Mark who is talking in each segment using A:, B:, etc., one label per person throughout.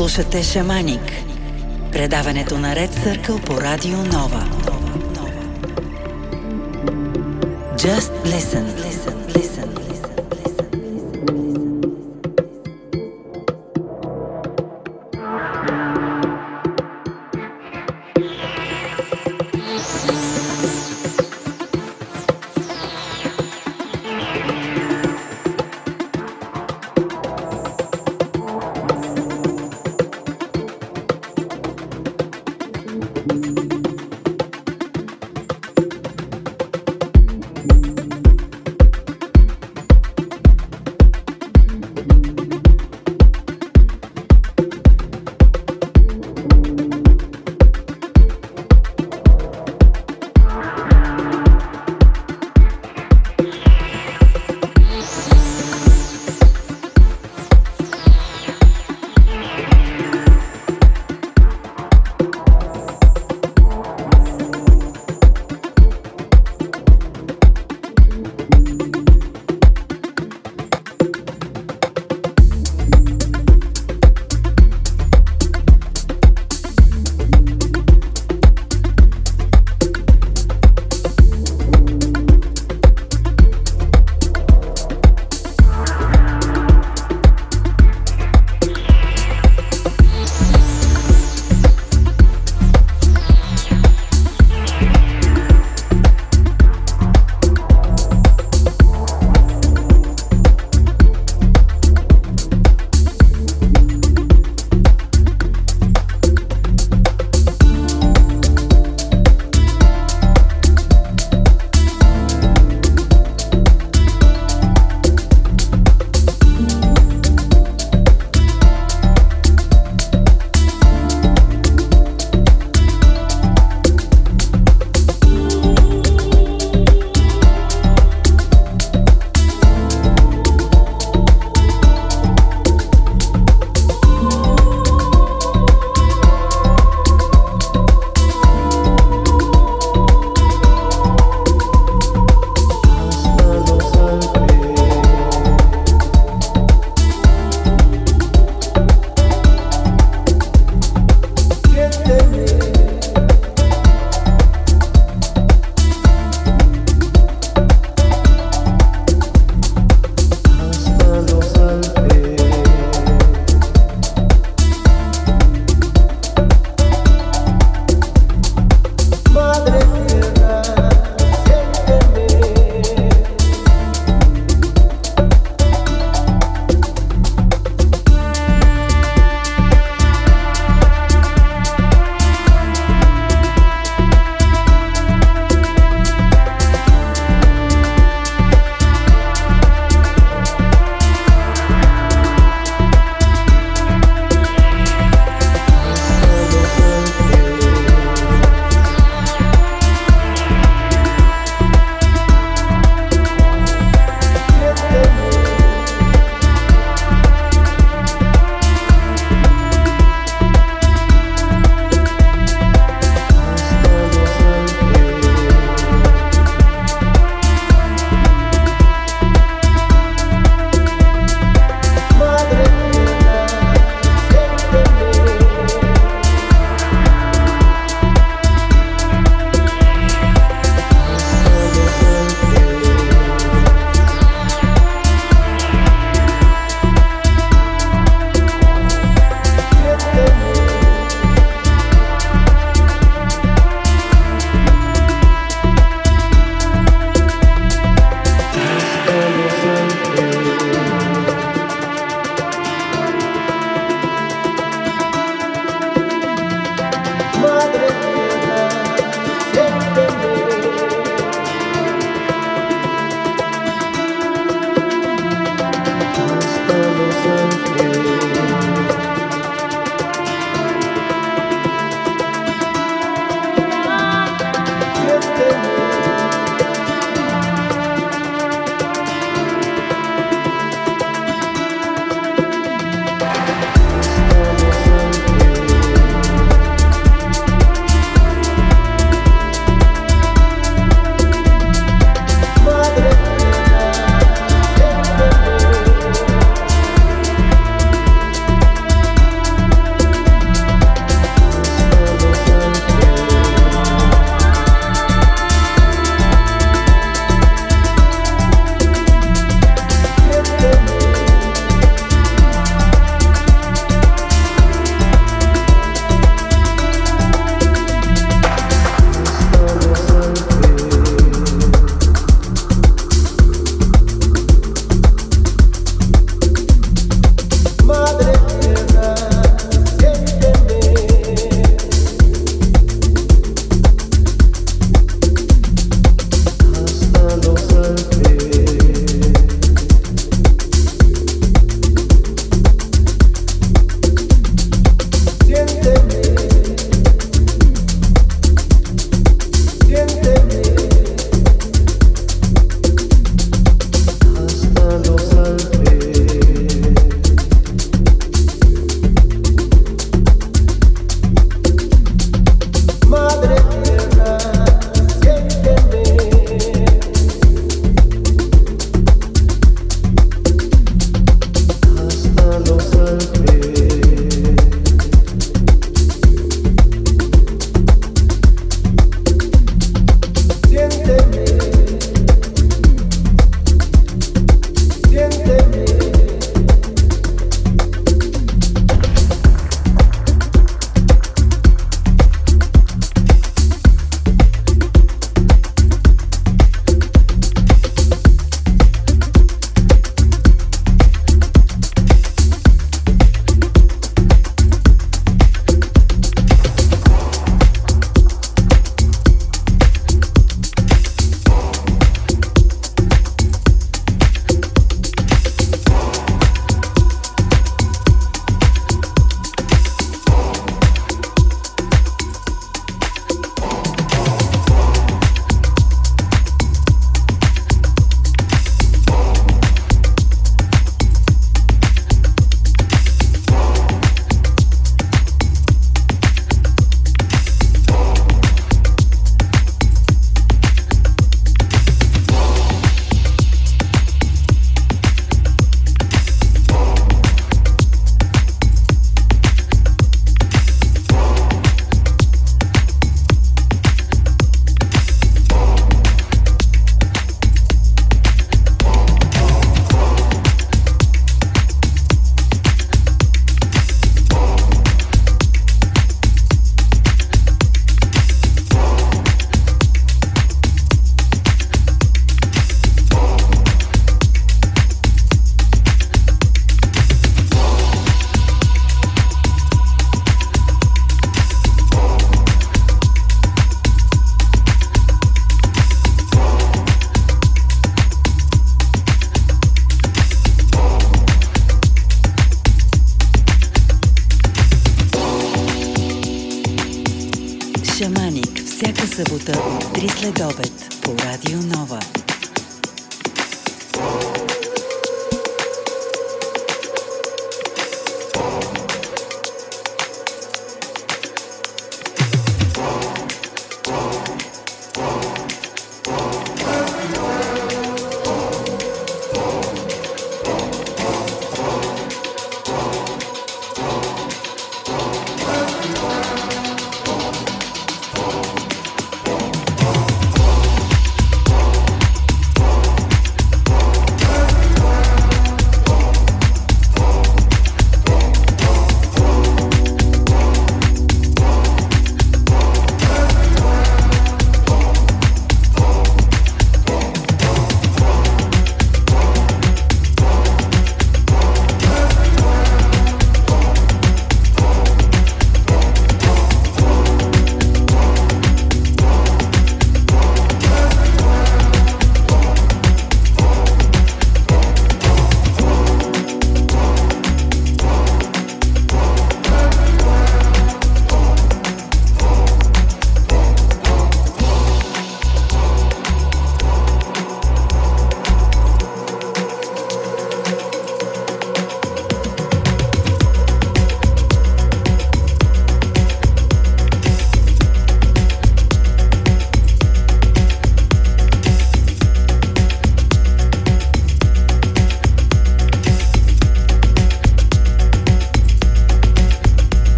A: Слушате Шаманик. Предаването на Ред Съркъл по Радио Нова. Just listen. listen. listen.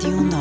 B: Съркъл